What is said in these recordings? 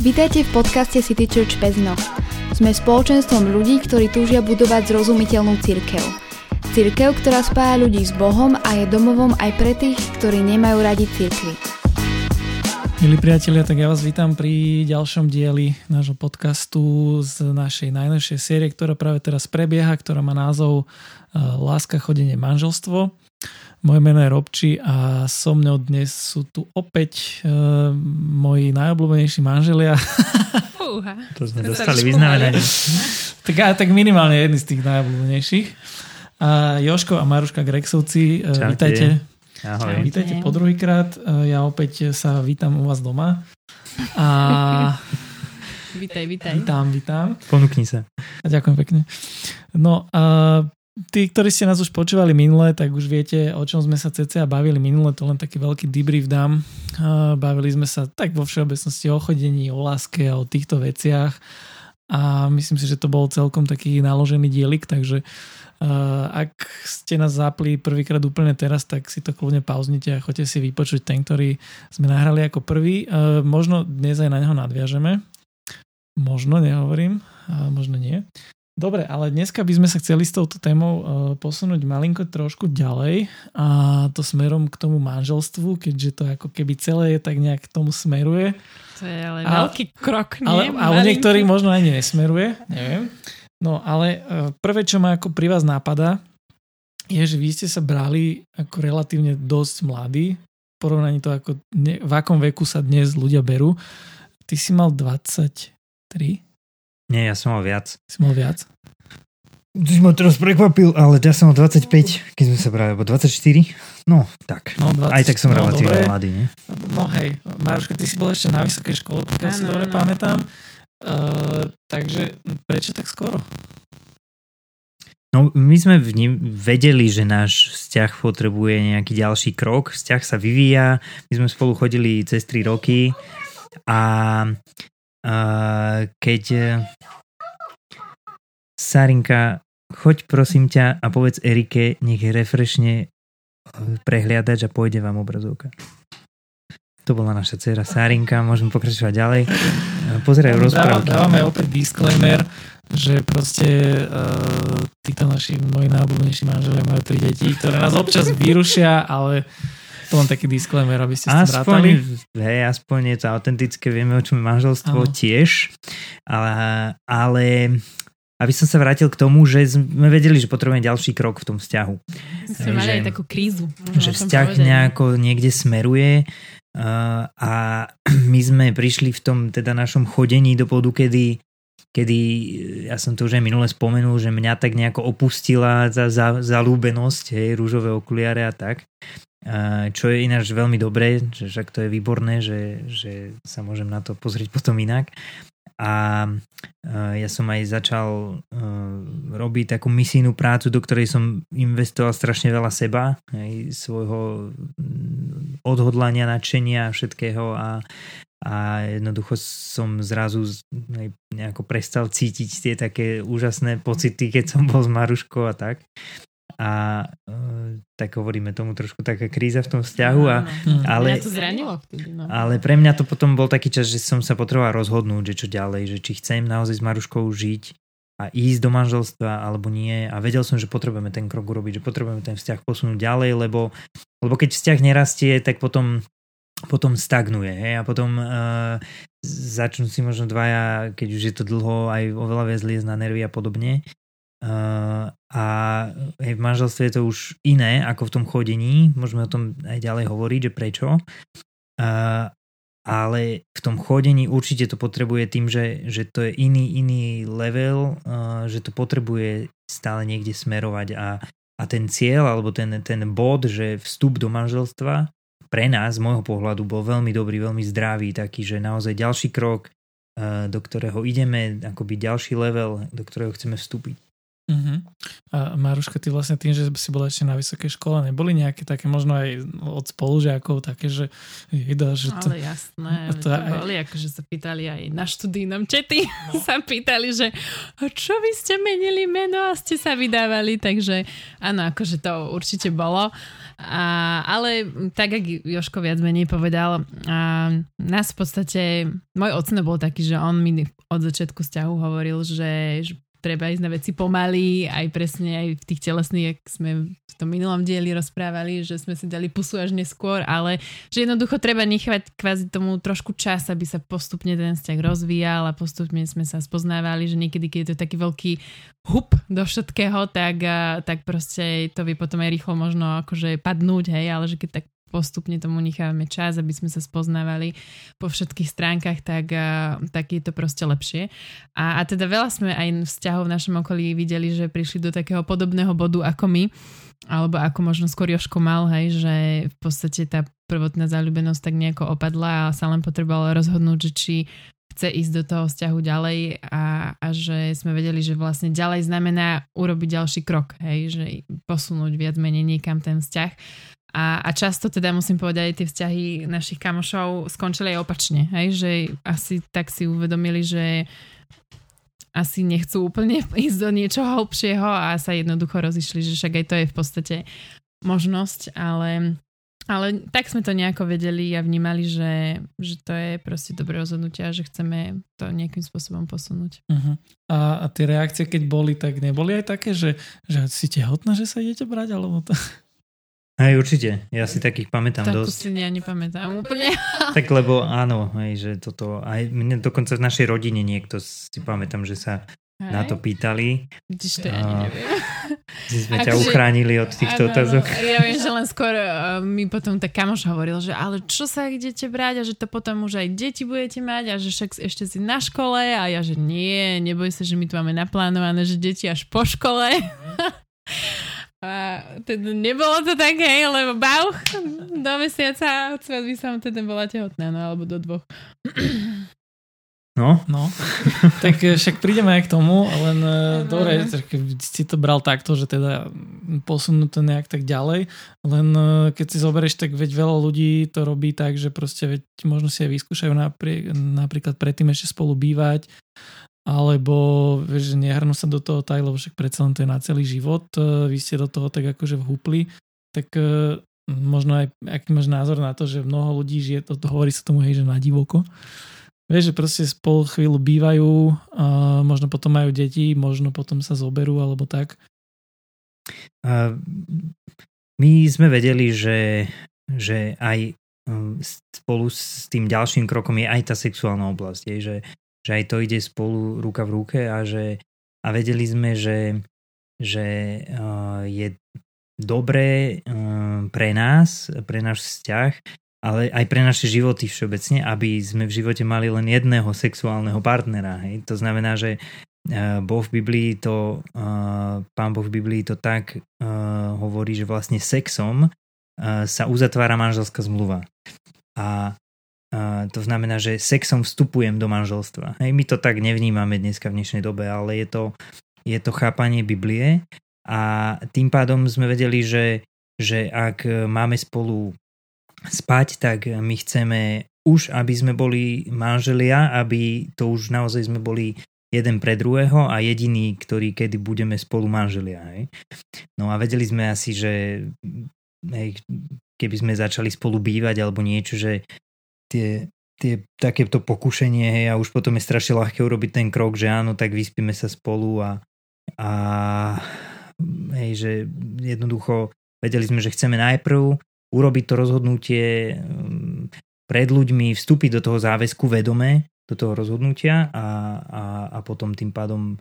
Vítajte v podcaste City Church Pezno. Sme spoločenstvom ľudí, ktorí túžia budovať zrozumiteľnú církev. Církev, ktorá spája ľudí s Bohom a je domovom aj pre tých, ktorí nemajú radi církvy. Milí priatelia, tak ja vás vítam pri ďalšom dieli nášho podcastu z našej najnovšej série, ktorá práve teraz prebieha, ktorá má názov eh, Láska, chodenie, manželstvo. Moje meno je Robči a so mnou dnes sú tu opäť uh, moji najobľúbenejší manželia. Fúha. To sme to dostali vyznamenanie. tak, tak minimálne jedný z tých najobľúbenejších. A Joško a Maruška Grexovci, uh, vítajte. Ahoj. Vítajte po druhýkrát. Uh, ja opäť sa vítam u vás doma. A Vítaj, vítaj. vítam, vítam. Ponúkni sa. A ďakujem pekne. No a tí, ktorí ste nás už počúvali minule, tak už viete, o čom sme sa cca bavili minule, to len taký veľký debrief dám. Bavili sme sa tak vo všeobecnosti o chodení, o láske a o týchto veciach a myslím si, že to bol celkom taký naložený dielik, takže ak ste nás zapli prvýkrát úplne teraz, tak si to kľudne pauznite a choďte si vypočuť ten, ktorý sme nahrali ako prvý. Možno dnes aj na neho nadviažeme. Možno, nehovorím, možno nie. Dobre, ale dneska by sme sa chceli s touto témou uh, posunúť malinko trošku ďalej a to smerom k tomu manželstvu, keďže to ako keby celé je tak nejak k tomu smeruje. To je ale a, veľký krok, nie? Ale, a u niektorých možno ani nesmeruje, neviem. No ale uh, prvé, čo ma ako pri vás napadá, je, že vy ste sa brali ako relatívne dosť mladí, v porovnaní to, ako ne, v akom veku sa dnes ľudia berú. Ty si mal 23? Nie, ja som mal viac. Si mal viac? Ty si ma teraz prekvapil, ale ja som mal 25, keď sme sa brali, alebo 24. No, tak. No, 20, Aj tak som no, relatívne dobre. mladý, nie? No hej, Maruška, ty si bol ešte na vysokej škole, pokiaľ si dobre áno. pamätám. Uh, takže prečo tak skoro? No, my sme v ním vedeli, že náš vzťah potrebuje nejaký ďalší krok. Vzťah sa vyvíja, my sme spolu chodili cez 3 roky a, a keď Sarinka, choď prosím ťa a povedz Erike, nech refreshne prehliadač a pôjde vám obrazovka. To bola naša dcera Sarinka, môžeme pokračovať ďalej. Pozerajú Dávam- rozprávky. Dávame opäť disclaimer, že proste uh, títo naši, moji najobľúbenejší manželia majú tri deti, ktoré nás občas vyrušia, ale to len taký disclaimer, aby ste s tým rátali. Aspoň, hej, aspoň je to autentické, vieme, o čom je manželstvo Áno. tiež, ale, ale aby som sa vrátil k tomu, že sme vedeli, že potrebujeme ďalší krok v tom vzťahu. Sme mali že- aj takú krízu. že vzťah nejako niekde smeruje uh, a my sme prišli v tom teda našom chodení do bodu, kedy kedy, ja som to už aj minule spomenul, že mňa tak nejako opustila za, za, zalúbenosť, hej, rúžové okuliare a tak. Čo je ináč veľmi dobré, že však to je výborné, že, že sa môžem na to pozrieť potom inak. A ja som aj začal uh, robiť takú misijnú prácu, do ktorej som investoval strašne veľa seba, aj svojho mm, odhodlania, nadšenia všetkého a, a jednoducho som zrazu nejako prestal cítiť tie také úžasné pocity, keď som bol s Maruškou a tak. A uh, tak hovoríme tomu trošku taká kríza v tom vzťahu a Hm. ale- Mňa to zranilo vtedy, no. ale pre mňa to potom bol taký čas, že som sa potreboval rozhodnúť, že čo ďalej, že či chcem naozaj s Maruškou žiť a ísť do manželstva alebo nie a vedel som, že potrebujeme ten krok urobiť, že potrebujeme ten vzťah posunúť ďalej, lebo, lebo keď vzťah nerastie, tak potom potom stagnuje hej? a potom uh, začnú si možno dvaja, keď už je to dlho, aj oveľa viac liesť na nervy a podobne. Uh, a hej, v manželstve je to už iné ako v tom chodení, môžeme o tom aj ďalej hovoriť, že prečo. Uh, ale v tom chodení určite to potrebuje tým, že, že to je iný, iný level, uh, že to potrebuje stále niekde smerovať a, a ten cieľ alebo ten, ten bod, že vstup do manželstva pre nás, z môjho pohľadu, bol veľmi dobrý, veľmi zdravý, taký, že naozaj ďalší krok, do ktorého ideme, akoby ďalší level, do ktorého chceme vstúpiť. Uh-huh. A Maruška, ty vlastne tým, že si bola ešte na vysokej škole, neboli nejaké také možno aj od spolužiakov také, že jeda, že to... Ale jasné, to to, aj- boli, akože sa pýtali aj na študijnom čety, sa pýtali, že čo vy ste menili meno a ste sa vydávali, takže áno, akože to určite bolo. A, ale tak, ako Joško viac menej povedal, a nás v podstate, môj ocno bol taký, že on mi od začiatku vzťahu hovoril, že, že treba ísť na veci pomaly, aj presne aj v tých telesných, ak sme v tom minulom dieli rozprávali, že sme si dali pusu až neskôr, ale že jednoducho treba nechať kvázi tomu trošku čas, aby sa postupne ten vzťah rozvíjal a postupne sme sa spoznávali, že niekedy, keď je to taký veľký hup do všetkého, tak, tak proste to vie potom aj rýchlo možno akože padnúť, hej, ale že keď tak postupne tomu nechávame čas, aby sme sa spoznávali po všetkých stránkach, tak, tak je to proste lepšie. A, a teda veľa sme aj vzťahov v našom okolí videli, že prišli do takého podobného bodu ako my, alebo ako možno skôr Joško mal, hej, že v podstate tá prvotná záľubenosť tak nejako opadla a sa len potrebovala rozhodnúť, že či chce ísť do toho vzťahu ďalej a, a že sme vedeli, že vlastne ďalej znamená urobiť ďalší krok, hej, že posunúť viac menej niekam ten vzťah a, a často teda musím povedať, aj tie vzťahy našich kamošov skončili aj opačne, hej? že asi tak si uvedomili, že asi nechcú úplne ísť do niečoho hlbšieho a sa jednoducho rozišli, že však aj to je v podstate možnosť, ale, ale tak sme to nejako vedeli a vnímali, že, že to je proste dobré rozhodnutie a že chceme to nejakým spôsobom posunúť. Uh-huh. A, a tie reakcie, keď boli, tak neboli aj také, že, že si tehotná, že sa idete brať, alebo to... Hej, určite. Ja si takých pamätám Takú dosť. si ja nepamätám úplne. Tak lebo áno, hej, že toto, aj mne dokonca v našej rodine niekto si pamätám, že sa hej. na to pýtali. Vidíš, to ja ani neviem. Že sme ťa akože- uchránili od týchto áno, otázok. No, ja viem, že len skôr uh, mi potom tak kamoš hovoril, že ale čo sa idete brať a že to potom už aj deti budete mať a že však ešte si na škole a ja, že nie, neboj sa, že my tu máme naplánované, že deti až po škole. A teda nebolo to také, lebo bauch do mesiaca odsiaľ by som teda bola tehotná, no alebo do dvoch. No. no. tak eh, však prídeme aj k tomu, len uh, dobre, keď si to bral takto, že teda posunú to nejak tak ďalej, len uh, keď si zoberieš, tak veď veľa ľudí to robí tak, že proste veď možno si aj vyskúšajú naprie, napríklad predtým ešte spolu bývať, alebo vieš, nehrnú sa do toho tak, lebo však predsa len to je na celý život, e, vy ste do toho tak akože vhúpli, tak e, možno aj aký máš názor na to, že mnoho ľudí žije, to, to hovorí sa tomu hej, že na divoko, vieš, že proste spolu chvíľu bývajú, a možno potom majú deti, možno potom sa zoberú alebo tak. A my sme vedeli, že, že aj spolu s tým ďalším krokom je aj tá sexuálna oblasť, je, že že aj to ide spolu ruka v ruke a že a vedeli sme, že, že uh, je dobré uh, pre nás, pre náš vzťah, ale aj pre naše životy všeobecne, aby sme v živote mali len jedného sexuálneho partnera. Hej? To znamená, že uh, Boh v Biblii to, uh, Pán Boh v Biblii to tak hovorí, že vlastne sexom sa uzatvára manželská zmluva. A a to znamená, že sexom vstupujem do manželstva. Hej, my to tak nevnímame dneska v dnešnej dobe, ale je to, je to chápanie Biblie a tým pádom sme vedeli, že, že ak máme spolu spať, tak my chceme už, aby sme boli manželia, aby to už naozaj sme boli jeden pre druhého a jediný, ktorý kedy budeme spolu manželia. Hej. No a vedeli sme asi, že hej, keby sme začali spolu bývať alebo niečo, že tie, tie takéto pokušenie hej, a už potom je strašne ľahké urobiť ten krok, že áno, tak vyspíme sa spolu a, a hej, že jednoducho vedeli sme, že chceme najprv urobiť to rozhodnutie mm, pred ľuďmi, vstúpiť do toho záväzku vedome, do toho rozhodnutia a, a, a potom tým pádom e,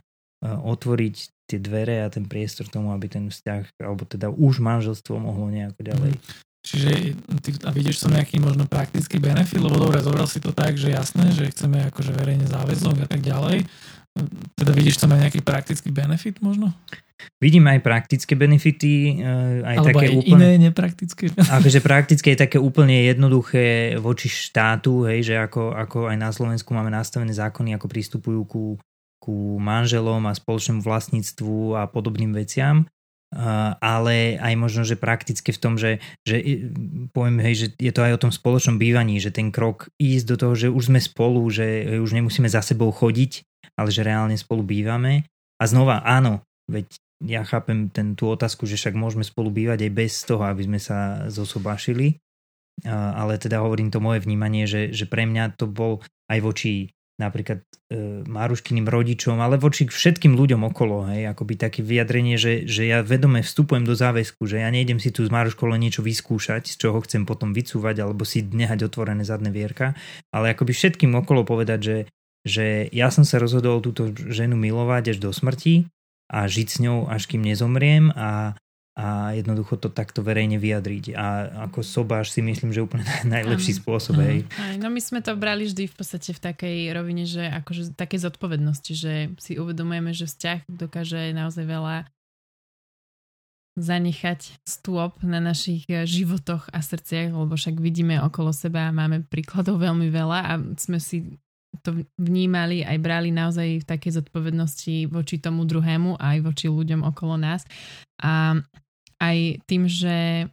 otvoriť tie dvere a ten priestor tomu, aby ten vzťah, alebo teda už manželstvo mohlo nejako ďalej Čiže ty, a vidíš som nejaký možno praktický benefit, lebo dobre, zobral si to tak, že jasné, že chceme akože verejne záväzok a tak ďalej. Teda vidíš tam aj nejaký praktický benefit možno? Vidím aj praktické benefity, eh, aj Alebo také aj úplne... iné nepraktické. Akože praktické je také úplne jednoduché voči štátu, hej, že ako, ako aj na Slovensku máme nastavené zákony, ako pristupujú ku, ku manželom a spoločnému vlastníctvu a podobným veciam ale aj možno, že prakticky v tom, že, že poviem, hej, že je to aj o tom spoločnom bývaní, že ten krok ísť do toho, že už sme spolu, že už nemusíme za sebou chodiť, ale že reálne spolu bývame. A znova, áno, veď ja chápem ten, tú otázku, že však môžeme spolu bývať aj bez toho, aby sme sa zosobášili, ale teda hovorím to moje vnímanie, že, že pre mňa to bol aj voči napríklad e, Máruškyným rodičom, ale voči všetkým ľuďom okolo, hej, akoby také vyjadrenie, že, že ja vedome vstupujem do záväzku, že ja nejdem si tu s Máruškou len niečo vyskúšať, z čoho chcem potom vycúvať, alebo si nehať otvorené zadné vierka, ale akoby všetkým okolo povedať, že, že ja som sa rozhodol túto ženu milovať až do smrti a žiť s ňou, až kým nezomriem a, a jednoducho to takto verejne vyjadriť. A ako sobáš si myslím, že úplne najlepší ano. spôsob. Hej. Aj, no my sme to brali vždy v podstate v takej rovine, že akože také zodpovednosti, že si uvedomujeme, že vzťah dokáže naozaj veľa zanechať stôp na našich eh, životoch a srdciach, lebo však vidíme okolo seba máme príkladov veľmi veľa a sme si to vnímali aj brali naozaj v takej zodpovednosti voči tomu druhému aj voči ľuďom okolo nás. A aj tým, že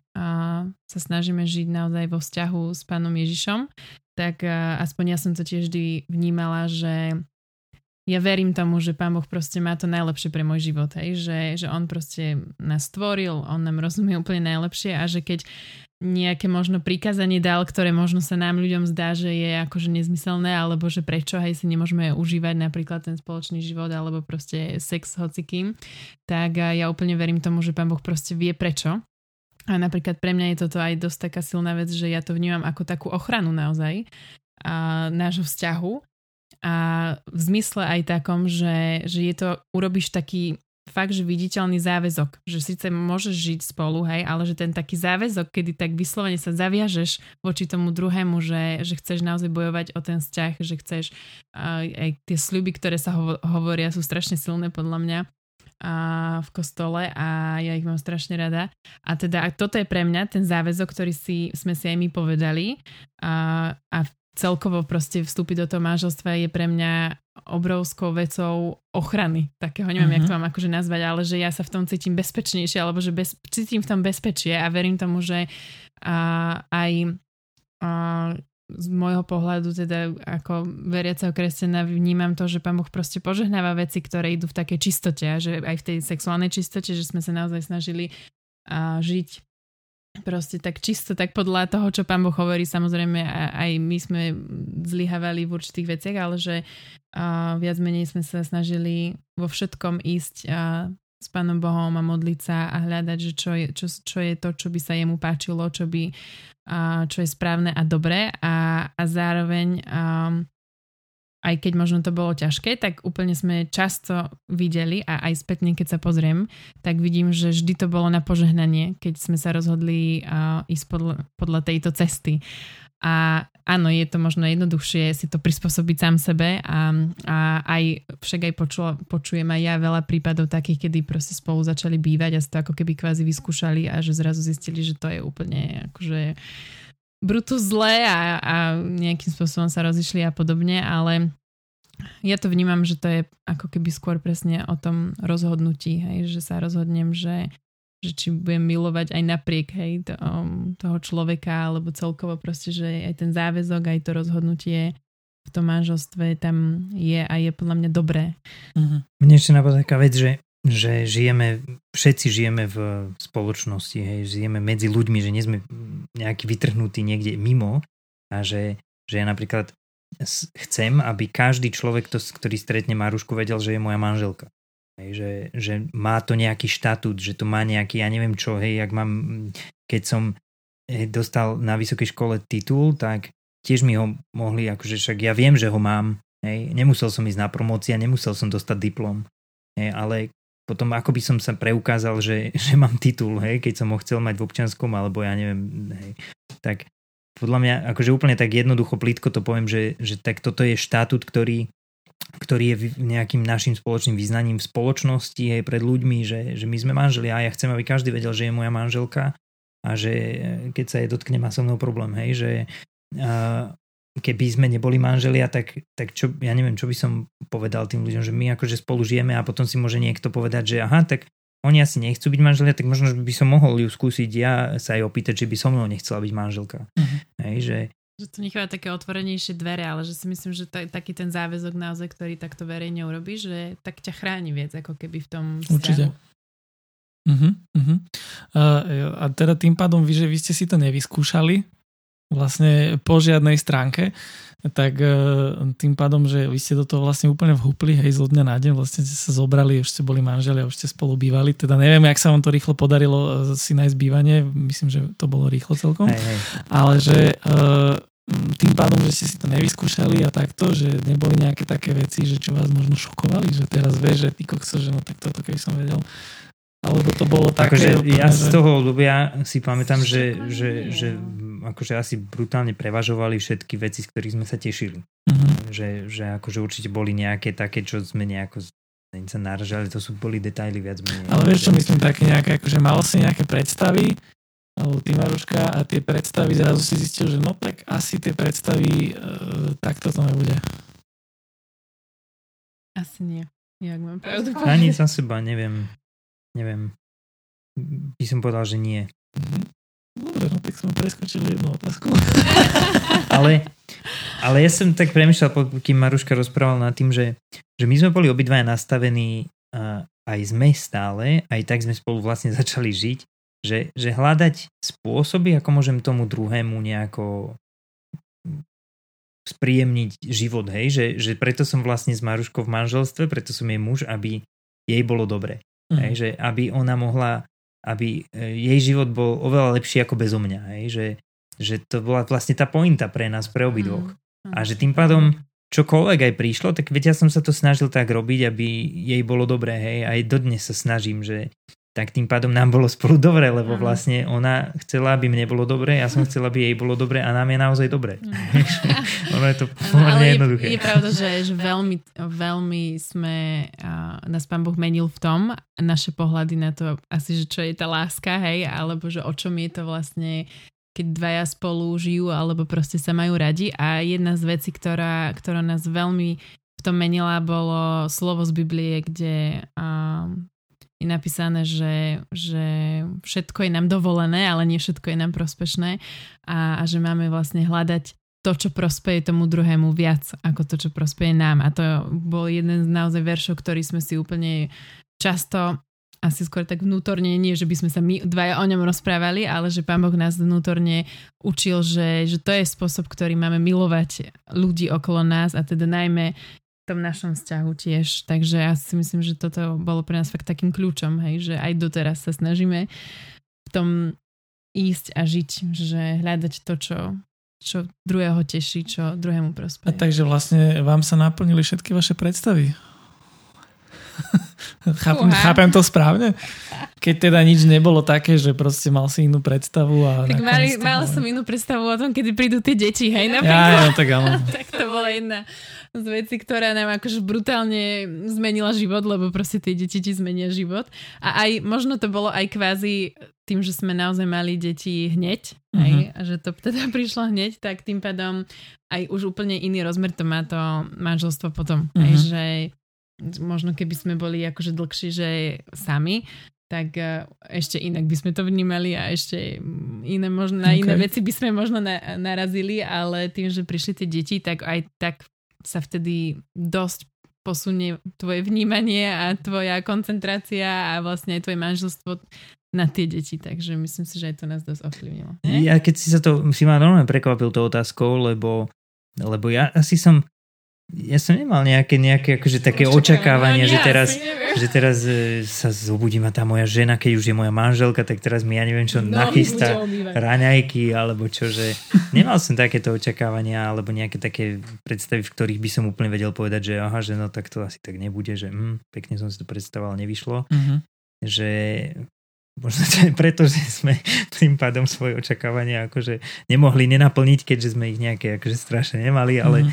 sa snažíme žiť naozaj vo vzťahu s pánom Ježišom, tak aspoň ja som to tiež vždy vnímala, že ja verím tomu, že Pán Boh proste má to najlepšie pre môj život, hej? Že, že On proste nás stvoril, On nám rozumie úplne najlepšie a že keď nejaké možno prikázanie dal, ktoré možno sa nám ľuďom zdá, že je akože nezmyselné, alebo že prečo aj si nemôžeme užívať napríklad ten spoločný život, alebo proste sex hocikým, tak ja úplne verím tomu, že Pán Boh proste vie prečo. A napríklad pre mňa je toto aj dosť taká silná vec, že ja to vnímam ako takú ochranu naozaj a nášho vzťahu. A v zmysle aj takom, že, že je to, urobíš taký fakt, že viditeľný záväzok, že síce môžeš žiť spolu, hej, ale že ten taký záväzok, kedy tak vyslovene sa zaviažeš voči tomu druhému, že, že chceš naozaj bojovať o ten vzťah, že chceš uh, aj tie sľuby, ktoré sa hovo- hovoria, sú strašne silné podľa mňa a v kostole a ja ich mám strašne rada. A teda toto je pre mňa ten záväzok, ktorý si, sme si aj my povedali a, a celkovo proste vstúpiť do toho manželstva je pre mňa obrovskou vecou ochrany takého, neviem, uh-huh. jak to mhm. mám akože nazvať, ale že ja sa v tom cítim bezpečnejšie, alebo že bez, cítim v tom bezpečie a verím tomu, že a, aj a, z môjho pohľadu teda ako veriaceho kresťana vnímam to, že Pán Boh proste požehnáva veci, ktoré idú v takej čistote a že aj v tej sexuálnej čistote, že sme sa naozaj snažili a, žiť proste tak čisto, tak podľa toho, čo pán Boh hovorí, samozrejme aj my sme zlyhávali v určitých veciach, ale že a viac menej sme sa snažili vo všetkom ísť a s pánom Bohom a modliť sa a hľadať, že čo je, čo, čo je to, čo by sa jemu páčilo, čo by a čo je správne a dobré. A, a zároveň a, aj keď možno to bolo ťažké, tak úplne sme často videli a aj spätne, keď sa pozriem, tak vidím, že vždy to bolo na požehnanie, keď sme sa rozhodli uh, ísť podľa, podľa tejto cesty. A áno, je to možno jednoduchšie si to prispôsobiť sám sebe a, a aj však aj počula, počujem aj ja veľa prípadov takých, kedy proste spolu začali bývať a si to ako keby kvázi vyskúšali a že zrazu zistili, že to je úplne akože brutu zlé a, a nejakým spôsobom sa rozišli a podobne, ale ja to vnímam, že to je ako keby skôr presne o tom rozhodnutí, hej, že sa rozhodnem, že, že či budem milovať aj napriek hej, to, um, toho človeka, alebo celkovo proste, že aj ten záväzok, aj to rozhodnutie v tom manželstve tam je a je podľa mňa dobré. Uh-huh. Mne ešte napadá taká vec, že že žijeme, všetci žijeme v spoločnosti, hej, žijeme medzi ľuďmi, že nie sme nejaký vytrhnutí niekde mimo a že, že ja napríklad chcem, aby každý človek, to, ktorý stretne Marušku, vedel, že je moja manželka. Hej, že, že má to nejaký štatút, že to má nejaký, ja neviem čo, hej, jak mám, keď som dostal na vysokej škole titul, tak tiež mi ho mohli, akože však ja viem, že ho mám, hej, nemusel som ísť na promócia, nemusel som dostať diplom, hej, ale potom ako by som sa preukázal, že, že mám titul, hej, keď som ho chcel mať v občianskom, alebo ja neviem, hej, tak podľa mňa, akože úplne tak jednoducho plítko to poviem, že, že tak toto je štatút, ktorý, ktorý je nejakým našim spoločným význaním v spoločnosti, hej, pred ľuďmi, že, že my sme manželi a ja chcem, aby každý vedel, že je moja manželka a že keď sa jej dotkne, má so mnou problém, hej, že uh, keby sme neboli manželia, tak, tak čo, ja neviem, čo by som povedal tým ľuďom, že my akože spolu žijeme a potom si môže niekto povedať, že aha, tak oni asi nechcú byť manželia, tak možno by som mohol ju skúsiť ja sa aj opýtať, že by so mnou nechcela byť manželka. Uh-huh. Hej, že, že to necháva také otvorenejšie dvere, ale že si myslím, že to je taký ten záväzok naozaj, ktorý takto verejne urobí, že tak ťa chráni viac ako keby v tom vzťahu. Určite. Uh-huh, uh-huh. A, a teda tým pádom vy, že vy ste si to nevyskúšali vlastne po žiadnej stránke, tak e, tým pádom, že vy ste do toho vlastne úplne vhúpli, hej, zo dňa na deň, vlastne ste sa zobrali, už ste boli manželi a už ste spolu bývali, teda neviem, jak sa vám to rýchlo podarilo e, si nájsť bývanie, myslím, že to bolo rýchlo celkom, Hej, hej. ale že e, tým pádom, že ste si to nevyskúšali a takto, že neboli nejaké také veci, že čo vás možno šokovali, že teraz vieš, že ty kokso, že no tak toto keby som vedel, alebo to bolo také... Akože ja z toho obdobia si pamätám, že, že, že akože asi brutálne prevažovali všetky veci, z ktorých sme sa tešili. Mhm. Že, že akože určite boli nejaké také, čo sme nejako sa naražali, to sú boli detaily viac menej. Ale vieš čo myslím, také nejaké, akože mal si nejaké predstavy, alebo ty Maruška, a tie predstavy zrazu si zistil, že no tak asi tie predstavy e, takto to nebude. Asi nie. Jak mám pravdu Ani za seba, neviem. Neviem. By som povedal, že nie. Mhm. Dobre, no tak sme preskočili jednu otázku. Ale, ale ja som tak premyšľal, po- kým Maruška rozprávala nad tým, že, že my sme boli obidvaja nastavení a aj sme stále, aj tak sme spolu vlastne začali žiť, že, že hľadať spôsoby, ako môžem tomu druhému nejako spríjemniť život, hej, že, že preto som vlastne s Maruškou v manželstve, preto som jej muž, aby jej bolo dobre. Mhm. Hej, že aby ona mohla, aby e, jej život bol oveľa lepší ako bezo mňa. Hej, že, že to bola vlastne tá pointa pre nás, pre obidvoch. Mm. A že tým pádom čokoľvek aj prišlo, tak veď ja som sa to snažil tak robiť, aby jej bolo dobré, hej, aj dodnes sa snažím, že tak tým pádom nám bolo spolu dobre, lebo Áno. vlastne ona chcela, aby mne bolo dobre, ja som chcela, aby jej bolo dobre a nám je naozaj dobre. ono je to pomerne Ale je, jednoduché. je pravda, že, že veľmi, veľmi sme, a, nás pán Boh menil v tom, naše pohľady na to, asi, že čo je tá láska, hej, alebo že o čom je to vlastne, keď dvaja spolu žijú, alebo proste sa majú radi. A jedna z vecí, ktorá, ktorá nás veľmi v tom menila, bolo slovo z Biblie, kde a, je napísané, že, že všetko je nám dovolené, ale nie všetko je nám prospešné a, a že máme vlastne hľadať to, čo prospeje tomu druhému viac ako to, čo prospeje nám. A to bol jeden z naozaj veršov, ktorý sme si úplne často asi skôr tak vnútorne, nie že by sme sa my dvaja o ňom rozprávali, ale že Pán Boh nás vnútorne učil, že, že to je spôsob, ktorý máme milovať ľudí okolo nás a teda najmä tom našom vzťahu tiež. Takže ja si myslím, že toto bolo pre nás fakt takým kľúčom, hej, že aj doteraz sa snažíme v tom ísť a žiť, že hľadať to, čo, čo druhého teší, čo druhému A prospeje. takže vlastne vám sa naplnili všetky vaše predstavy. chápem, chápem to správne? Keď teda nič nebolo také, že proste mal si inú predstavu a... Tak mali, bolo- som inú predstavu o tom, kedy prídu tie deti, hej, napríklad. Ja, tak áno. tak to bola jedna z vecí, ktorá nám akože brutálne zmenila život, lebo proste tie deti ti zmenia život. A aj, možno to bolo aj kvázi tým, že sme naozaj mali deti hneď, Mhm. hej, a že to teda prišlo hneď, tak tým pádom aj už úplne iný rozmer to má to manželstvo potom. Mhm. Hej, že možno keby sme boli akože dlhší, že sami, tak eh, ešte inak by sme to vnímali a ešte iné možno, na iné Okay. veci by sme možno na, narazili, ale tým, že prišli tie deti, tak aj tak sa vtedy dosť posunie tvoje vnímanie a tvoja koncentrácia a vlastne aj tvoje manželstvo na tie deti, takže myslím si, že aj to nás dosť ovplyvnilo. Ja keď si sa to, si ma normálne prekvapil tou otázkou, lebo, lebo ja asi som, ja som nemal nejaké, nejaké akože také očakávania, že Ja teraz, že teraz e, sa zobudím a tá moja žena, keď už je moja manželka, tak teraz mi ja neviem čo No, nachystá raňajky alebo čo, že nemal som takéto očakávania alebo nejaké také predstavy, v ktorých by som úplne vedel povedať, že aha, že no tak to asi tak nebude, že hm, pekne som si to predstavoval, nevyšlo Mhm. že možno to je preto, že sme tým pádom svoje očakávania akože nemohli nenaplniť, keďže sme ich nejaké akože strašne nemali, ale Mhm.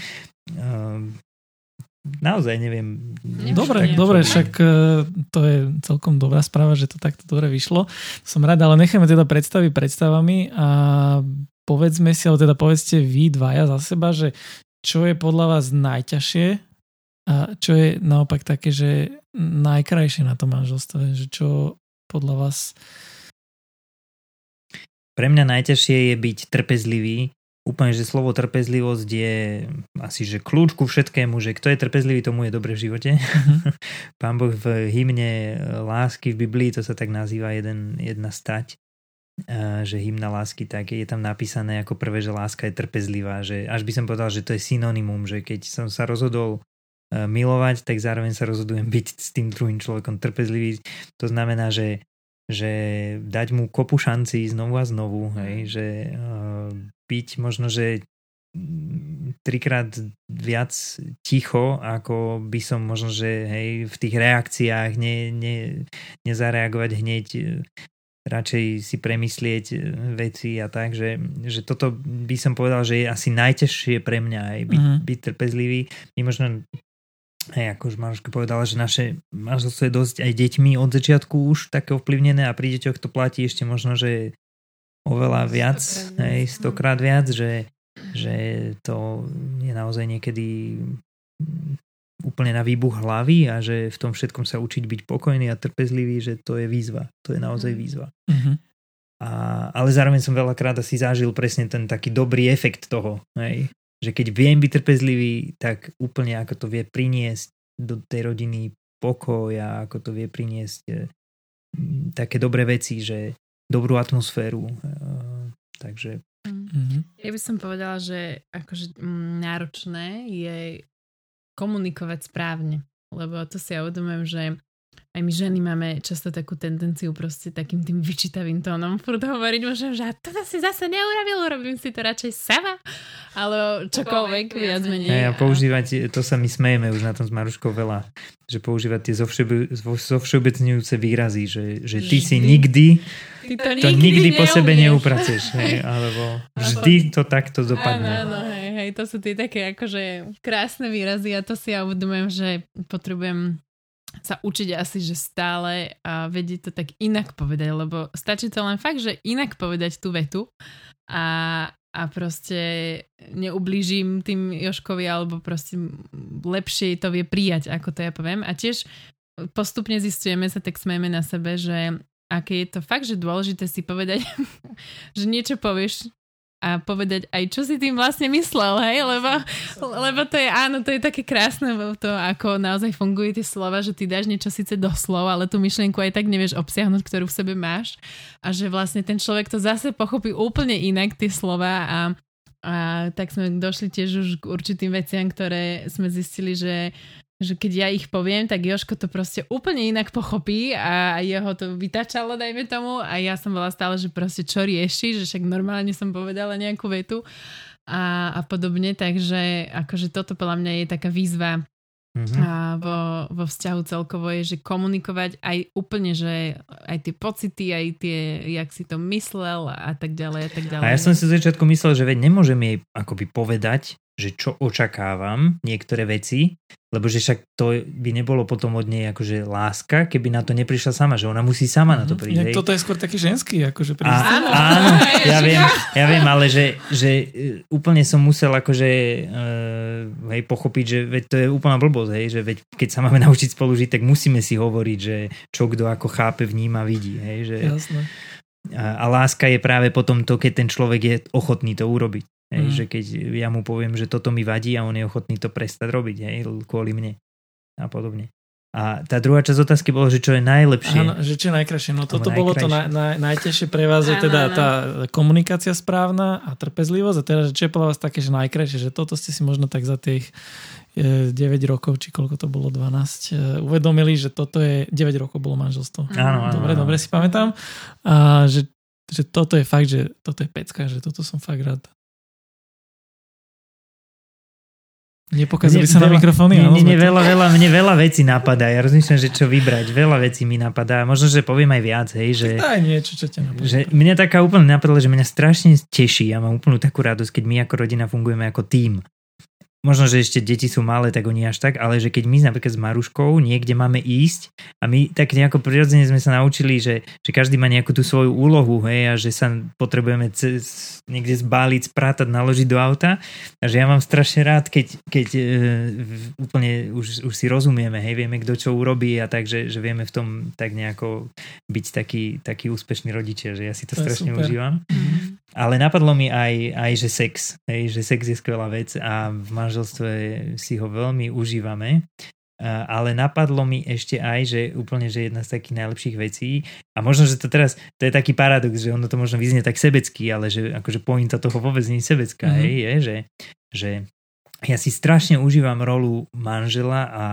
Um, naozaj neviem. Dobre, tak- dobre, však e, to je celkom dobrá správa, že to takto dobre vyšlo. Som rád, ale necháme teda predstavy predstavami a povedzme si, alebo teda povedzte vy dvaja za seba, že čo je podľa vás najťažšie a čo je naopak také, že najkrajšie na tom manželstve, že čo podľa vás Pre mňa najťažšie je byť trpezlivý úplne, že slovo trpezlivosť je asi, že kľúč ku všetkému, že kto je trpezlivý, tomu je dobre v živote. Mm-hmm. Pán Boh v hymne lásky v Biblii, to sa tak nazýva jeden, jedna stať, že hymna lásky, tak je tam napísané ako prvé, že láska je trpezlivá, že až by som povedal, že to je synonymum, že keď som sa rozhodol milovať, tak zároveň sa rozhodujem byť s tým druhým človekom trpezlivý. To znamená, že že dať mu kopu šanci znovu a znovu, hej, mhm. že uh, byť možno, že trikrát viac ticho, ako by som možno, že hej, v tých reakciách ne, ne, nezareagovať hneď, radšej si premyslieť e, veci a tak, že, že toto by som povedal, že je asi najtežšie pre mňa aj byť, uh-huh. byť trpezlivý. My možno Hej, ako už Maruška povedala, že naše manželstvo je dosť aj deťmi od začiatku už také ovplyvnené a pri deťoch to platí ešte možno, že oveľa viac, hej, stokrát viac, že, že to je naozaj niekedy úplne na výbuch hlavy a že v tom všetkom sa učiť byť pokojný a trpezlivý, že to je výzva. To je naozaj mhm. výzva. Mm-hmm. A, ale zároveň som veľakrát asi zažil presne ten taký dobrý efekt toho. Hej že keď viem byť trpezlivý, tak úplne ako to vie priniesť do tej rodiny pokoj a ako to vie priniesť e, také dobré veci, že dobrú atmosféru. E, takže... Mm-hmm. Ja by som povedala, že akože náročné je komunikovať správne, lebo to si ja uvedomujem, že aj my ženy máme často takú tendenciu proste takým tým vyčítavým tónom furt hovoriť môžem, že toto si zase neurobil, urobím si to radšej sama, ale čokoľvek viac menej. a používať, to sa my smejeme už na tom s Maruškou veľa, že používať tie zovšeobecňujúce výrazy, že, že ty vždy. si nikdy ty to, to nikdy, nikdy po sebe neupraceš, hej, alebo vždy to takto dopadne. Áno, áno, hej, hej, to sú tie také akože krásne výrazy a to si ja uvedomujem, že potrebujem sa učiť asi, že stále a vedieť to tak inak povedať, lebo stačí to len fakt, že inak povedať tú vetu a, a proste neublížim tým Joškovi alebo proste lepšie to vie prijať, ako to ja poviem. A tiež postupne zistujeme sa, tak smejeme na sebe, že aké je to fakt, že dôležité si povedať, že niečo povieš a povedať aj, čo si tým vlastne myslel, hej, lebo, lebo to je, áno, to je také krásne, to, ako naozaj funguje tie slova, že ty dáš niečo síce do slov, ale tú myšlienku aj tak nevieš obsiahnuť, ktorú v sebe máš. A že vlastne ten človek to zase pochopí úplne inak, tie slova a a tak sme došli tiež už k určitým veciam, ktoré sme zistili, že že keď ja ich poviem, tak Joško to proste úplne inak pochopí a jeho to vytačalo, dajme tomu, a ja som bola stále, že proste čo rieši, že však normálne som povedala nejakú vetu a, a podobne, takže akože toto podľa mňa je taká výzva mm-hmm. a vo, vo vzťahu celkovo je, že komunikovať aj úplne, že aj tie pocity, aj tie, jak si to myslel a tak ďalej a tak ďalej. A ja som si začiatku myslel, že veď nemôžem jej akoby povedať, že čo očakávam, niektoré veci, lebo že však to by nebolo potom od nej akože láska, keby na to neprišla sama, že ona musí sama mm-hmm. na to mhm. prísť. Toto je skôr taký ženský, akože prísť. Áno, áno, ja viem, ja viem, ale že, že e, úplne som musel akože uh, hej, pochopiť, že veď to je úplná blbosť, hej, že veď keď sa máme naučiť spolu žiť, tak musíme si hovoriť, že čo kto ako chápe, vníma, vidí. Hej, že, Jasné. A, a láska je práve potom to, keď ten človek je ochotný to urobiť. Hej, mm. Že keď ja mu poviem, že toto mi vadí a on je ochotný to prestať robiť hej, kvôli mne a podobne. A tá druhá časť otázky bolo, že čo je najlepšie. Áno, že čo je najkrajšie. No toto bolo to naj, naj, najtežšie pre vás, že teda tá komunikácia správna a trpezlivosť a teda, že čo je podľa vás také, že najkrajšie, že toto ste si možno tak za tých 9 e, rokov, či koľko to bolo, 12, e, uvedomili, že toto je, 9 rokov bolo manželstvo. Áno, áno, dobre, áno. dobre si pamätám. A že, že toto je fakt, že toto je pecka, že toto som fakt rád. Nepokazili sa na mikrofóny? Nie, nie, nie, veľa, veľa, mne veľa vecí napadá. Ja rozmýšľam, že čo vybrať. Veľa vecí mi napadá. Možno, že poviem aj viac. Hej, že, Daj niečo, čo ťa napadá. Že mňa taká úplne napadla, že mňa strašne teší. Ja mám úplnú takú radosť, keď my ako rodina fungujeme ako tím. Možno, že ešte deti sú malé, tak oni až tak, ale že keď my napríklad s Maruškou niekde máme ísť a my tak nejako prirodzene sme sa naučili, že, že každý má nejakú tú svoju úlohu, hej, a že sa potrebujeme cez, niekde zbáliť, sprátať, naložiť do auta a že ja mám strašne rád, keď, keď e, úplne už, už si rozumieme, hej, vieme, kto čo urobí a tak, že, vieme v tom tak nejako byť taký, taký úspešný rodičia, že ja si to, to strašne užívam. Mm. Ale napadlo mi aj, aj že sex, hej, že sex je skvelá vec a v manželstve si ho veľmi užívame. Ale napadlo mi ešte aj, že úplne, že jedna z takých najlepších vecí a možno, že to teraz, to je taký paradox, že ono to možno vyznie tak sebecky, ale že akože pointa toho vôbec nie je sebecká, mm-hmm. hej, je, že, že ja si strašne užívam rolu manžela a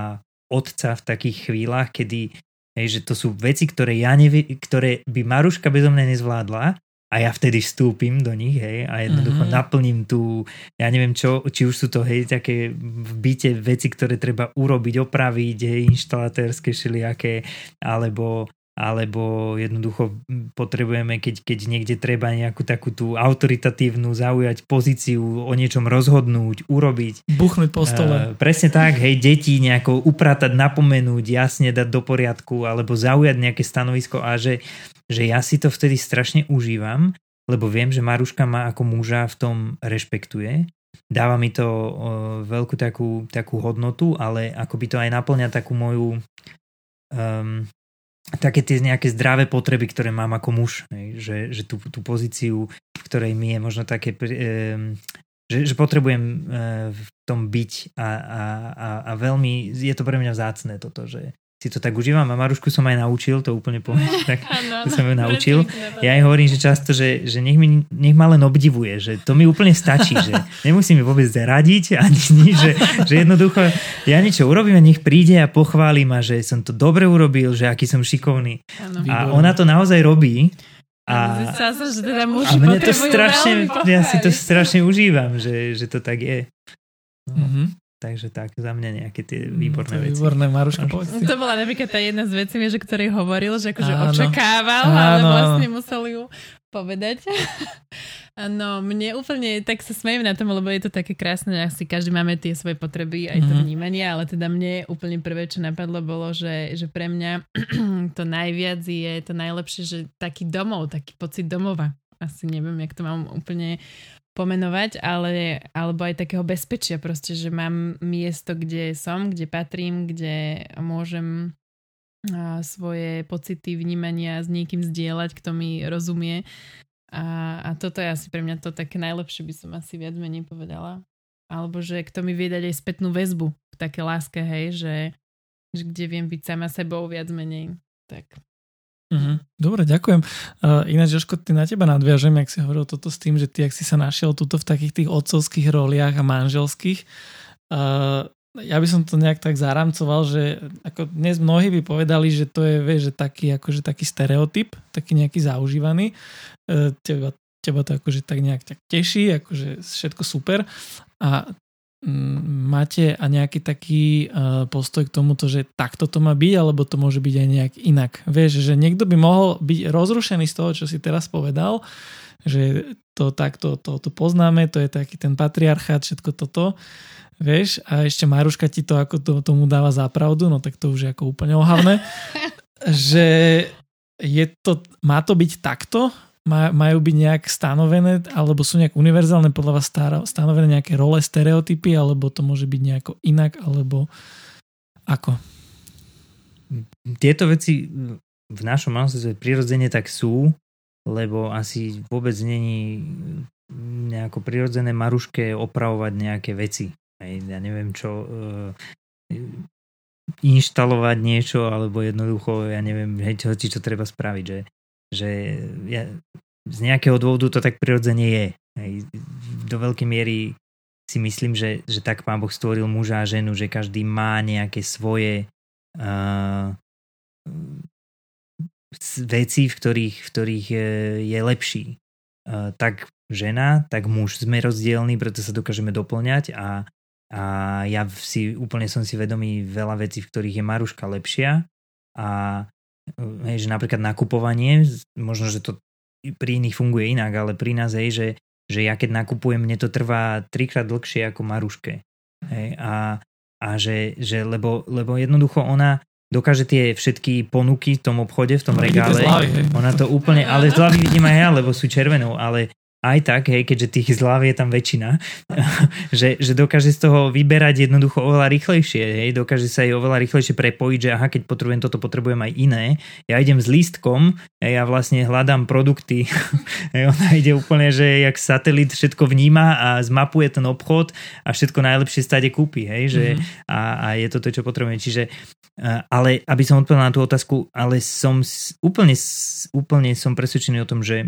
otca v takých chvíľach, kedy hej, že to sú veci, ktoré, ja nevie, ktoré by Maruška bezo mňa nezvládla a ja vtedy vstúpim do nich, hej, a jednoducho mm-hmm. naplním tú, ja neviem čo, či už sú to, hej, také v byte veci, ktoré treba urobiť, opraviť, hej, inštalatérske šiliaké, alebo alebo jednoducho potrebujeme, keď, keď niekde treba nejakú takú tú autoritatívnu zaujať pozíciu, o niečom rozhodnúť, urobiť. Buchnúť po stole. Uh, presne tak, hej, deti nejako upratať, napomenúť, jasne dať do poriadku, alebo zaujať nejaké stanovisko a že, že ja si to vtedy strašne užívam, lebo viem, že Maruška ma ako muža v tom rešpektuje. Dáva mi to uh, veľkú takú, takú hodnotu, ale ako by to aj naplňa takú moju um, také tie nejaké zdravé potreby, ktoré mám ako muž, že, že tú, tú pozíciu, v ktorej mi je možno také, že, že potrebujem uh, v tom byť a, a, a, a veľmi, je to pre mňa vzácne toto, že, si to tak užívam a Marušku som aj naučil, to úplne poviem, tak ano, to som ju naučil. Ja jej hovorím, že často, že, že nech, mi, nech ma len obdivuje, že to mi úplne stačí, že nemusím mi vôbec radiť ani nič, že, že jednoducho ja niečo urobím a nech príde a pochváli ma, že som to dobre urobil, že aký som šikovný. Ano. A ona to naozaj robí. A, sa, že teda a mne to strašne, ja si to strašne užívam, že, že to tak je. No. Mm-hmm. Takže tak, za mňa nejaké tie mm, výborné mm, veci. Výborné, Maruška, povedz To bola napríklad tá jedna z vecí, že ktorej hovoril, že akože áno. očakával, áno. ale vlastne musel ju povedať. No, mne úplne tak sa smejem na tom, lebo je to také krásne, asi každý máme tie svoje potreby, aj to mm-hmm. vnímanie, ale teda mne úplne prvé, čo napadlo, bolo, že, že pre mňa to najviac je to najlepšie, že taký domov, taký pocit domova. Asi neviem, jak to mám úplne pomenovať, ale, alebo aj takého bezpečia proste, že mám miesto, kde som, kde patrím, kde môžem a, svoje pocity, vnímania s niekým zdieľať, kto mi rozumie. A, a toto je asi pre mňa to také najlepšie, by som asi viac menej povedala. Alebo že kto mi vie dať aj spätnú väzbu v také láske, hej, že, že kde viem byť sama sebou viac menej. Tak Mm-hmm. Dobre, ďakujem. Uh, ináč, Joško, ty na teba nadviažem, jak si hovoril toto s tým, že ty, ak si sa našiel tuto v takých tých otcovských roliach a manželských, uh, ja by som to nejak tak zaramcoval, že ako dnes mnohí by povedali, že to je vieš, že taký, akože taký stereotyp, taký nejaký zaužívaný. Uh, teba, teba to akože tak nejak tak teší, akože všetko super. A máte a nejaký taký uh, postoj k tomuto, že takto to má byť, alebo to môže byť aj nejak inak. Vieš, že niekto by mohol byť rozrušený z toho, čo si teraz povedal, že to takto to, to poznáme, to je taký ten patriarchát, všetko toto. Vieš, a ešte Maruška ti to ako to, tomu dáva za pravdu, no tak to už je ako úplne ohavné. že je to, má to byť takto, majú byť nejak stanovené, alebo sú nejak univerzálne podľa vás stanovené nejaké role, stereotypy, alebo to môže byť nejako inak, alebo ako? Tieto veci v našom manželstve prirodzene tak sú, lebo asi vôbec není nejako prirodzené Maruške opravovať nejaké veci. Ja neviem čo, uh, inštalovať niečo, alebo jednoducho, ja neviem, hej, čo, čo treba spraviť, že že ja, z nejakého dôvodu to tak prirodzene je. Hej. Do veľkej miery si myslím, že, že tak pán Boh stvoril muža a ženu, že každý má nejaké svoje uh, veci, v ktorých, v ktorých je, je lepší. Uh, tak žena, tak muž. Sme rozdielní, preto sa dokážeme doplňať a, a ja si úplne som si vedomý veľa vecí, v ktorých je Maruška lepšia a hej, že napríklad nakupovanie, možno, že to pri iných funguje inak, ale pri nás je, že, že ja keď nakupujem, mne to trvá trikrát dlhšie ako Maruške. Hej, a, a že, že lebo, lebo jednoducho ona dokáže tie všetky ponuky v tom obchode, v tom No, regále, ona to úplne, ale zľavy vidím aj ja, lebo sú červenou, ale aj tak, hej, keďže tých zľav je tam väčšina, že, že dokáže z toho vyberať jednoducho oveľa rýchlejšie, hej, dokáže sa jej oveľa rýchlejšie prepojiť, že aha, keď potrebujem toto, potrebujem aj iné. Ja idem s lístkom, hej, ja vlastne hľadám produkty, hej, ona ide úplne, že jak satelit všetko vníma a zmapuje ten obchod a všetko najlepšie stade kúpi, hej, že Mhm. a, a je to to, čo potrebujem. Čiže, ale aby som odpovedal na tú otázku, ale som úplne, úplne som presvedčený o tom, že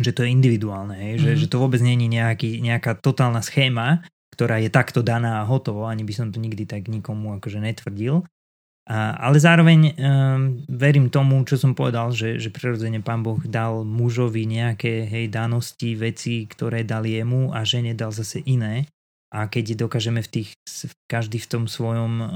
že to je individuálne, hej? Že, Mhm. že to vôbec není nejaký, nejaká totálna schéma, ktorá je takto daná a hotovo, ani by som to nikdy tak nikomu akože netvrdil. A, ale zároveň um, verím tomu, čo som povedal, že, že prirodzene pán Boh dal mužovi nejaké hej, danosti, veci, ktoré dal jemu a žene dal zase iné. A keď dokážeme v tých, každý v tom svojom uh,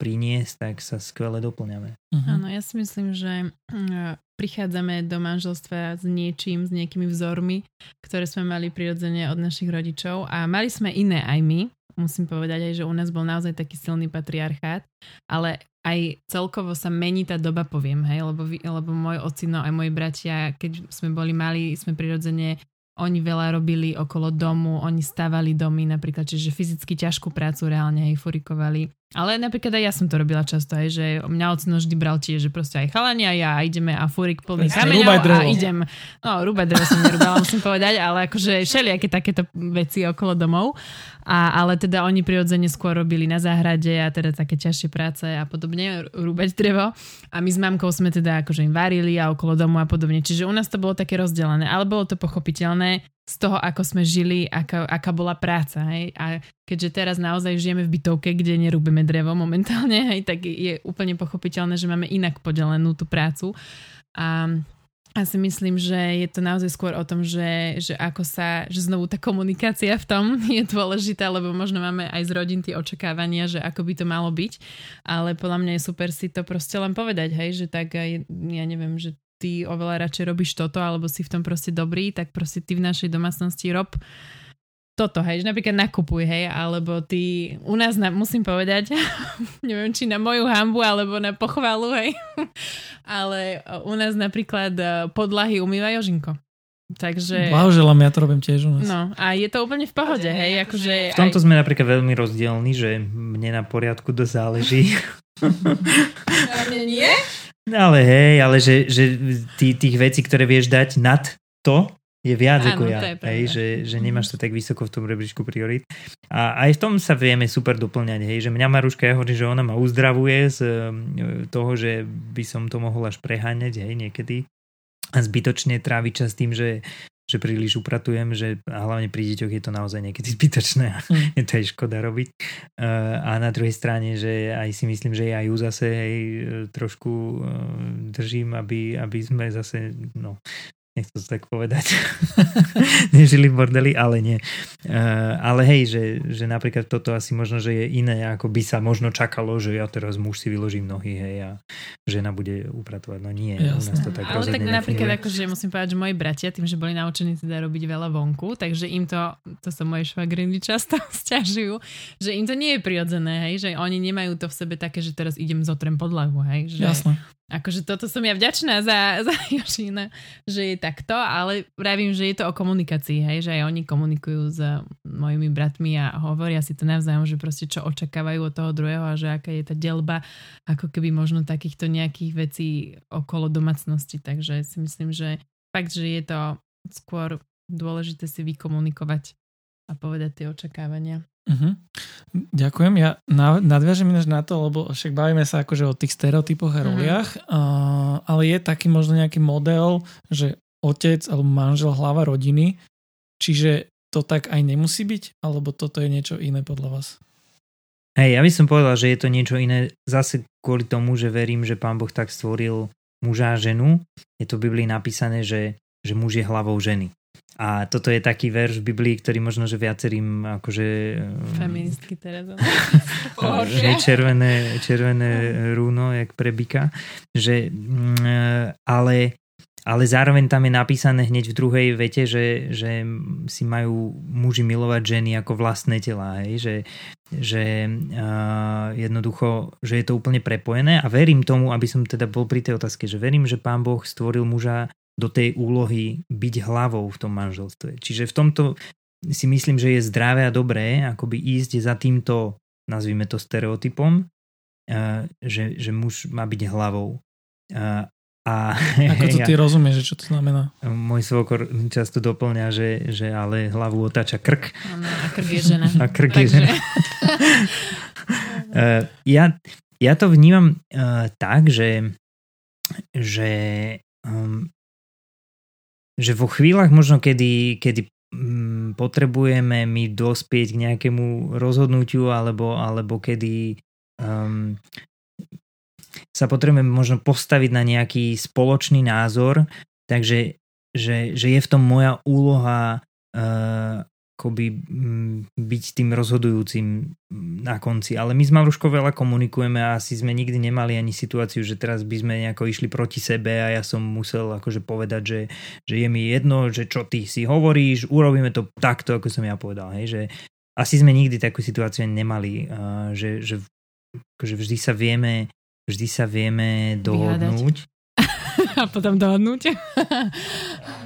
priniesť, tak sa skvele doplňame. Mhm. Áno, ja si myslím, že mm, prichádzame do manželstva s niečím, s nejakými vzormi, ktoré sme mali prirodzene od našich rodičov a mali sme iné aj my. Musím povedať aj, že u nás bol naozaj taký silný patriarchát, ale aj celkovo sa mení tá doba, poviem, hej, lebo, vy, lebo môj ocino aj moji bratia, keď sme boli mali, sme prirodzene oni veľa robili okolo domu, oni stavali domy napríklad, čiže fyzicky ťažkú prácu reálne aj furikovali. Ale napríklad aj ja som to robila často, aj, že mňa ocino vždy bral tiež, že proste aj chalani a ja ideme a furik plný kameňov a idem. No, rúbať drevo som nerúbala, musím povedať, ale akože všelijaké takéto veci okolo domov. A, ale teda oni prirodzene skôr robili na záhrade a teda také ťažšie práce a podobne, rúbať drevo. A my s mamkou sme teda akože im varili a okolo domu a podobne. Čiže u nás to bolo také rozdelené, ale bolo to pochopiteľné z toho, ako sme žili, aká, aká bola práca. Hej? A keďže teraz naozaj žijeme v bytovke, kde nerúbeme drevo momentálne, hej, tak je úplne pochopiteľné, že máme inak podelenú tú prácu. A a si myslím, že je to naozaj skôr o tom, že, že ako sa, že znovu tá komunikácia v tom je dôležitá, lebo možno máme aj z rodín tie očakávania, že ako by to malo byť, ale podľa mňa je super si to proste len povedať, hej, že tak aj, ja neviem, že ty oveľa radšej robíš toto, alebo si v tom proste dobrý, tak proste ty v našej domácnosti rob toto, hej, že napríklad nakupuj, hej, alebo ty, u nás, na, musím povedať, neviem, či na moju hambu, alebo na pochvalu, hej, ale u nás napríklad e, podlahy umýva Jožinko. Takže... Blahoželám, ja to robím tiež u nás. No, a je to úplne v pohode, hej, akože... V tomto aj, sme napríklad veľmi rozdielni, že mne na poriadku dosť záleží. nie? Ale hej, ale že, že tí, tých vecí, ktoré vieš dať nad to, je viac Áno, ako ja. hej, že, že nemáš to tak vysoko v tom rebríčku priorit. A aj v tom sa vieme super doplňať. Hej, že mňa Maruška, ja hovorím, že ona ma uzdravuje z e, toho, že by som to mohol až preháňať hej, niekedy a zbytočne tráviť čas tým, že že príliš upratujem, že a hlavne pri deťoch je to naozaj niekedy zbytočné a je to aj škoda robiť. Uh, a na druhej strane, že aj si myslím, že ja ju zase hej, trošku uh, držím, aby, aby sme zase, no, nechcem to tak povedať, nežili v bordeli, ale nie. Uh, ale hej, že, že napríklad toto asi možno, že je iné, ako by sa možno čakalo, že ja teraz muž si vyložím nohy, hej, a žena bude upratovať. No nie, u nás to tak Ale tak rozhodne napríklad nefunguje. akože musím povedať, že moji bratia tým, že boli naučení teda robiť veľa vonku, takže im to, to sa moje švagriny často stiažujú, že im to nie je prirodzené, hej, že oni nemajú to v sebe také, že teraz idem zotrem podlahu, hej, že Jasné. Akože toto som ja vďačná za, za Jožina, že je takto, ale pravím, že je to o komunikácii, hej, že aj oni komunikujú s mojimi bratmi a hovoria si to navzájom, že proste čo očakávajú od toho druhého a že aká je tá delba ako keby možno takýchto nejakých vecí okolo domácnosti, takže si myslím, že fakt, že je to skôr dôležité si vykomunikovať a povedať tie očakávania. Uh-huh. Ďakujem. Ja na- nadviažem ináč na to, lebo však bavíme sa akože o tých stereotypoch a Mhm. roliach, uh, ale je taký možno nejaký model, že otec alebo manžel hlava rodiny, čiže to tak aj nemusí byť, alebo toto je niečo iné podľa vás? Hej, ja by som povedal, že je to niečo iné zase kvôli tomu, že verím, že pán Boh tak stvoril muža a ženu. Je to v Biblii napísané, že, že muž je hlavou ženy. A toto je taký verš v Biblii, ktorý možno, že viacerým akože... um, Feministky teraz. že červené, červené rúno, jak pre byka. Že, mm, ale, ale zároveň tam je napísané hneď v druhej vete, že, že si majú muži milovať ženy ako vlastné tela, hej? že, že uh, jednoducho, že je to úplne prepojené a verím tomu, aby som teda bol pri tej otázke, že verím, že pán Boh stvoril muža do tej úlohy byť hlavou v tom manželstve. Čiže v tomto si myslím, že je zdravé a dobré akoby ísť za týmto, nazvime to stereotypom, uh, že, že muž má byť hlavou. Uh, a Ako to ty ja, rozumieš, že čo to znamená? Môj svokor často doplňa, že, že ale hlavu otáča krk. Ano, a krk je žena. A krk je žena. uh, ja, ja to vnímam tak, že, že, um, že vo chvíľach možno, kedy, kedy um, potrebujeme my dospieť k nejakému rozhodnutiu alebo, alebo kedy um, sa potrebujeme možno postaviť na nejaký spoločný názor, takže že, že je v tom moja úloha uh, akoby byť tým rozhodujúcim na konci. Ale my s Maruškou veľa komunikujeme a asi sme nikdy nemali ani situáciu, že teraz by sme nejako išli proti sebe a ja som musel akože povedať, že, že je mi jedno, že čo ty si hovoríš, urobíme to takto, ako som ja povedal. Hej, že asi sme nikdy takú situáciu nemali, uh, že, že akože vždy sa vieme vždy sa vieme dohodnúť. a potom dohodnúť.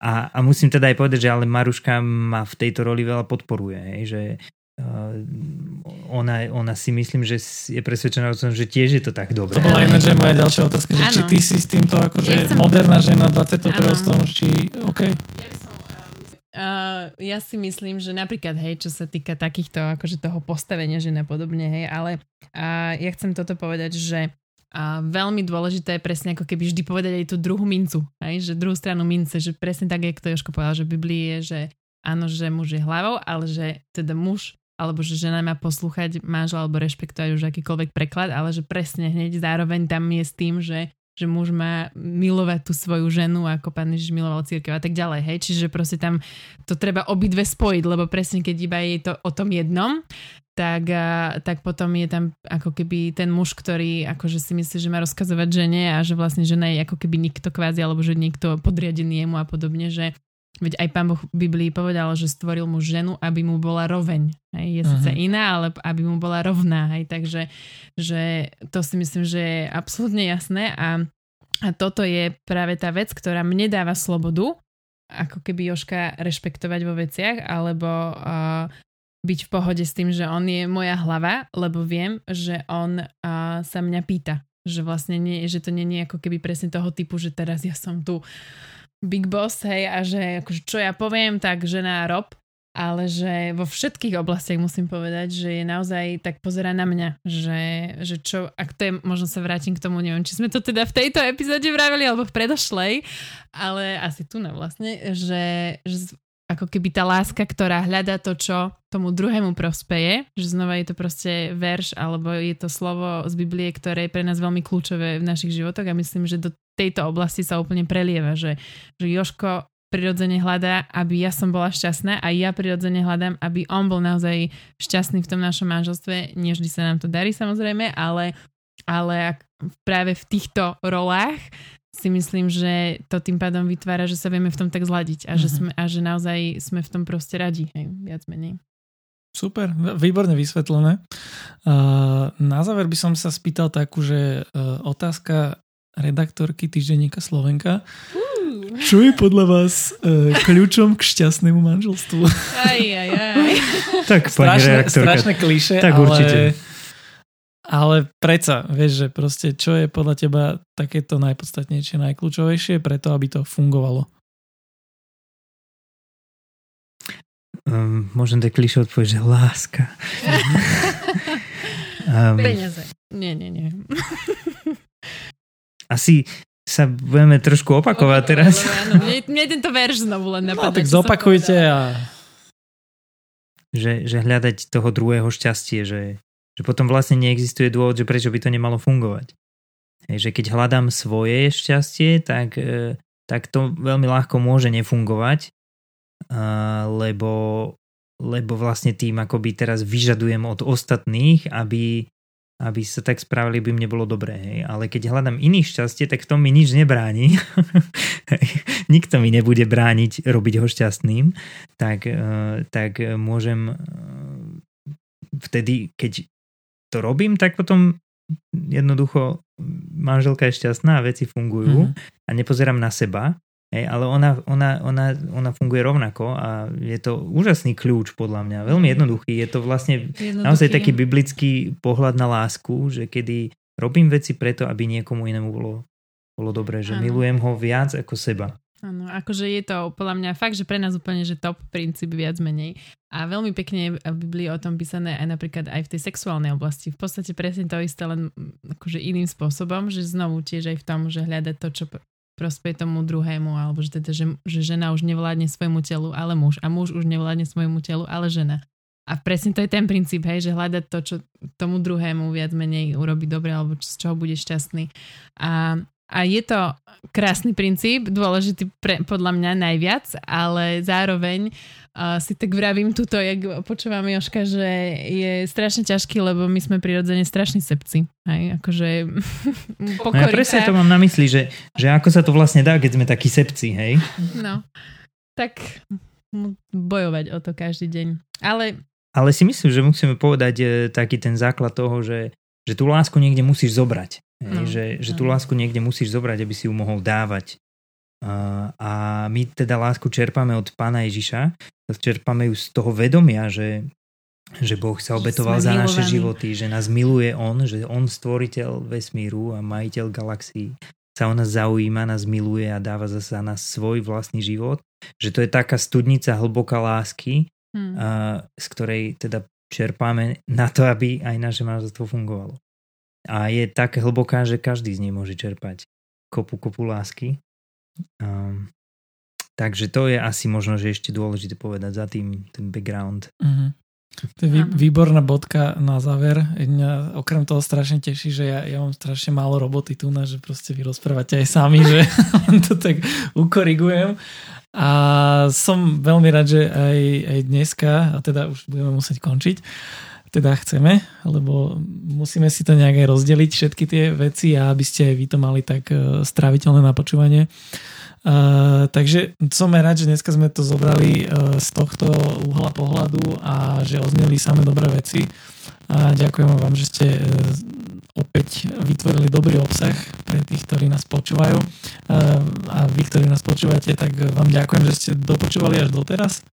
a, a musím teda aj povedať, že ale Maruška ma v tejto roli veľa podporuje, hej, že uh, ona, ona si myslím, že je presvedčená o tom, že tiež je to tak dobré. To bola ináč moja ďalšia otázka, že či ty si s týmto akože ja moderná žena 21. storočí, OK. Uh, ja si myslím, že napríklad, hej, čo sa týka takýchto, akože toho postavenia žena podobne, hej, ale uh, ja chcem toto povedať, že uh, veľmi dôležité je presne ako keby vždy povedať aj tú druhú mincu, hej, že druhú stranu mince, že presne tak, jak to Joško povedal, že Biblii je, že áno, že muž je hlavou, ale že teda muž alebo že žena má poslúchať manžel alebo rešpektovať už akýkoľvek preklad, ale že presne hneď zároveň tam je s tým, že že muž má milovať tú svoju ženu, ako pán Ježiš miloval církev a tak ďalej, hej. Čiže proste tam to treba obidve spojiť, lebo presne keď iba je to o tom jednom, tak, tak potom je tam ako keby ten muž, ktorý akože si myslí, že má rozkazovať žene a že vlastne žena je ako keby nikto kvázi, alebo že niekto podriadený jemu a podobne, že Veď aj pán Boh v Biblii povedal, že stvoril mu ženu, aby mu bola roveň. Hej, je uh-huh. síce iná, ale aby mu bola rovná. Hej, takže že to si myslím, že je absolútne jasné a, a toto je práve tá vec, ktorá mne dáva slobodu, ako keby Joška rešpektovať vo veciach, alebo uh, byť v pohode s tým, že on je moja hlava, lebo viem, že on uh, sa mňa pýta. Že vlastne nie, že to nie je ako keby presne toho typu, že teraz ja som tu big boss, hej, a že akože, čo ja poviem, tak žena rob, ale že vo všetkých oblastiach musím povedať, že je naozaj tak pozera na mňa, že, že čo, ak to je, možno sa vrátim k tomu, neviem, či sme to teda v tejto epizóde vraveli, alebo v predošlej, ale asi tu na vlastne, že, že ako keby tá láska, ktorá hľadá to, čo tomu druhému prospeje, že znova je to proste verš alebo je to slovo z Biblie, ktoré je pre nás veľmi kľúčové v našich životoch a myslím, že do tejto oblasti sa úplne prelieva, že, že Joško prirodzene hľadá, aby ja som bola šťastná a ja prirodzene hľadám, aby on bol naozaj šťastný v tom našom manželstve. Nie vždy sa nám to darí samozrejme, ale, ale práve v týchto rolách si myslím, že to tým pádom vytvára, že sa vieme v tom tak zladiť a, mm-hmm. že, mhm. sme, a že naozaj sme v tom proste radi, hej, viac menej. Super, výborne vysvetlené. Na záver by som sa spýtal takú, že uh, otázka redaktorky týždenníka Slovenka. Uh. Čo je podľa vás uh, kľúčom k šťastnému manželstvu? Aj, aj, aj. tak, pani strašné. Strašné kliše, tak ale... určite ale predsa, vieš, že proste čo je podľa teba takéto najpodstatnejšie, najkľúčovejšie preto, aby to fungovalo? Um, môžem tak klišo odpovedať, že láska. um, Peniaze. Nie, nie, nie. Asi sa budeme trošku opakovať teraz. Áno, mne, mne tento verš znovu len napadne. No, tak zopakujte a... Že, že hľadať toho druhého šťastie, že že potom vlastne neexistuje dôvod, že prečo by to nemalo fungovať. Hej, že keď hľadám svoje šťastie, tak, e, tak to veľmi ľahko môže nefungovať, lebo, lebo vlastne tým akoby teraz vyžadujem od ostatných, aby, aby sa tak správali, by mne bolo dobré. Hej. Ale keď hľadám iný šťastie, tak v tom mi nič nebráni. Nikto mi nebude brániť robiť ho šťastným. Tak, uh, tak môžem uh, vtedy, keď to robím, tak potom jednoducho manželka je šťastná a veci fungujú mm. a nepozerám na seba, hej, ale ona, ona, ona, ona funguje rovnako a je to úžasný kľúč podľa mňa, veľmi mhm. jednoduchý. Je to vlastne jednoduchý. naozaj taký biblický pohľad na lásku, že kedy robím veci preto, aby niekomu inému bolo, bolo dobré, že ano. milujem ho viac ako seba. Áno, akože je to podľa mňa fakt, že pre nás úplne, že top princíp viac menej. A veľmi pekne je v Biblii o tom písané aj napríklad aj v tej sexuálnej oblasti. V podstate presne to isté, len akože iným spôsobom, že znovu tiež aj v tom, že hľadať to, čo prospeje tomu druhému, alebo že teda, že, že žena už nevládne svojmu telu, ale muž. A muž už nevládne svojmu telu, ale žena. A presne to je ten princíp, hej, že hľadať to, čo tomu druhému viac menej urobí dobre, alebo z čoho bude šťastný. A a je to krásny princíp, dôležitý pre, podľa mňa najviac, ale zároveň uh, si tak vravím tuto, jak počúvam Joška, že je strašne ťažký, lebo my sme prirodzene strašní sepci. Hej, akože no ja presne to mám na mysli, že, že ako sa to vlastne dá, keď sme takí sepci, hej? No, tak bojovať o to každý deň. Ale ale si myslím, že musíme povedať e, taký ten základ toho, že, že tú lásku niekde musíš zobrať. No, že, že tú lásku niekde musíš zobrať, aby si ju mohol dávať. A, my teda lásku čerpáme od pána Ježiša, čerpáme ju z toho vedomia, že, že Boh sa obetoval za naše životy, že nás miluje On, že On stvoriteľ vesmíru a majiteľ galaxií sa o nás zaujíma, nás miluje a dáva zase na svoj vlastný život. Že to je taká studnica hlboká lásky, hmm. a, z ktorej teda čerpáme na to, aby aj naše manželstvo fungovalo a je tak hlboká, že každý z nej môže čerpať kopu, kopu lásky. Um, takže to je asi možno, že ešte dôležité povedať za tým ten background. Uh-huh. To je výborná bodka na záver. Mňa okrem toho strašne teší, že ja, ja mám strašne málo roboty tu na, že proste vy rozprávate aj sami, že to tak ukorigujem. A som veľmi rád, že aj, aj dneska, a teda už budeme musieť končiť, teda chceme, lebo musíme si to nejak aj rozdeliť všetky tie veci a aby ste vy to mali tak e, stráviteľné na počúvanie. Uh, takže som rád, že dneska sme to zobrali uh, z tohto uhla pohľadu a že ozneli samé dobré veci. A ďakujem vám, že ste uh, opäť vytvorili dobrý obsah pre tých, ktorí nás počúvajú. Uh, a vy, ktorí nás počúvate, tak vám ďakujem, že ste dopočúvali až doteraz.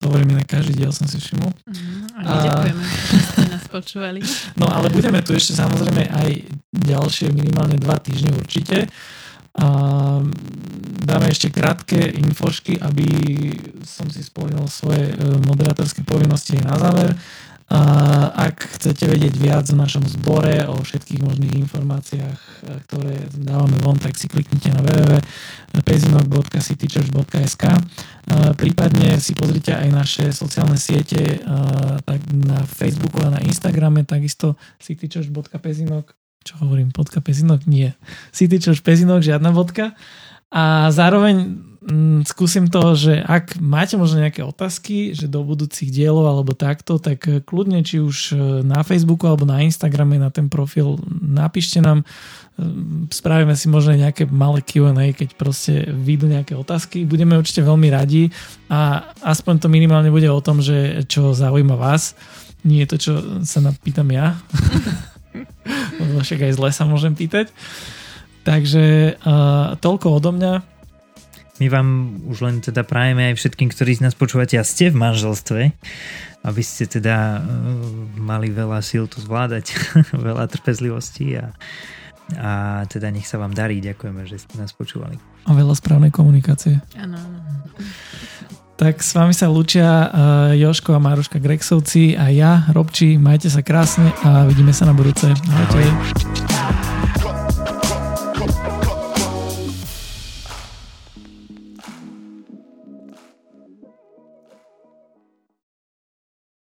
Hovorím na každý diel, som si všimol. Mm, a ďakujeme, že ste nás počúvali. No ale budeme tu ešte samozrejme aj ďalšie minimálne dva týždne určite. A dáme ešte krátke infošky, aby som si spomenul svoje e, moderátorské povinnosti na záver. A ak chcete vedieť viac o našom zbore, o všetkých možných informáciách, e, ktoré dávame von, tak si kliknite na www.pezinok.citychurch.sk Prípadne si pozrite aj naše sociálne siete tak na Facebooku a na Instagrame, takisto citychurch.pezinok čo hovorím, bodka Pezinok? Nie. Citychurch Pezinok, žiadna bodka. A zároveň mm, skúsim to, že ak máte možno nejaké otázky, že do budúcich dielov alebo takto, tak eh, kľudne či už eh, na Facebooku alebo na Instagrame na ten profil napíšte nám, eh, spravíme si možno nejaké malé Q&A, keď proste vyjdú nejaké otázky. Budeme určite veľmi radi a aspoň to minimálne bude o tom, že čo zaujíma vás. Nie je to, čo sa napýtam ja. Však aj zle sa môžem pýtať. Takže uh, toľko odo mňa. My vám už len teda prajeme aj všetkým, ktorí z nás počúvate a ste v manželstve, aby ste teda uh, mali veľa síl to zvládať, veľa trpezlivosti a, a teda nech sa vám darí. Ďakujeme, že ste nás počúvali. A veľa správnej komunikácie. Áno, áno. Tak s vami sa lučia uh, Joško a Maruška Grexovci a ja, Robči. Majte sa krásne a vidíme sa na budúce. Ahojte. Ahoj.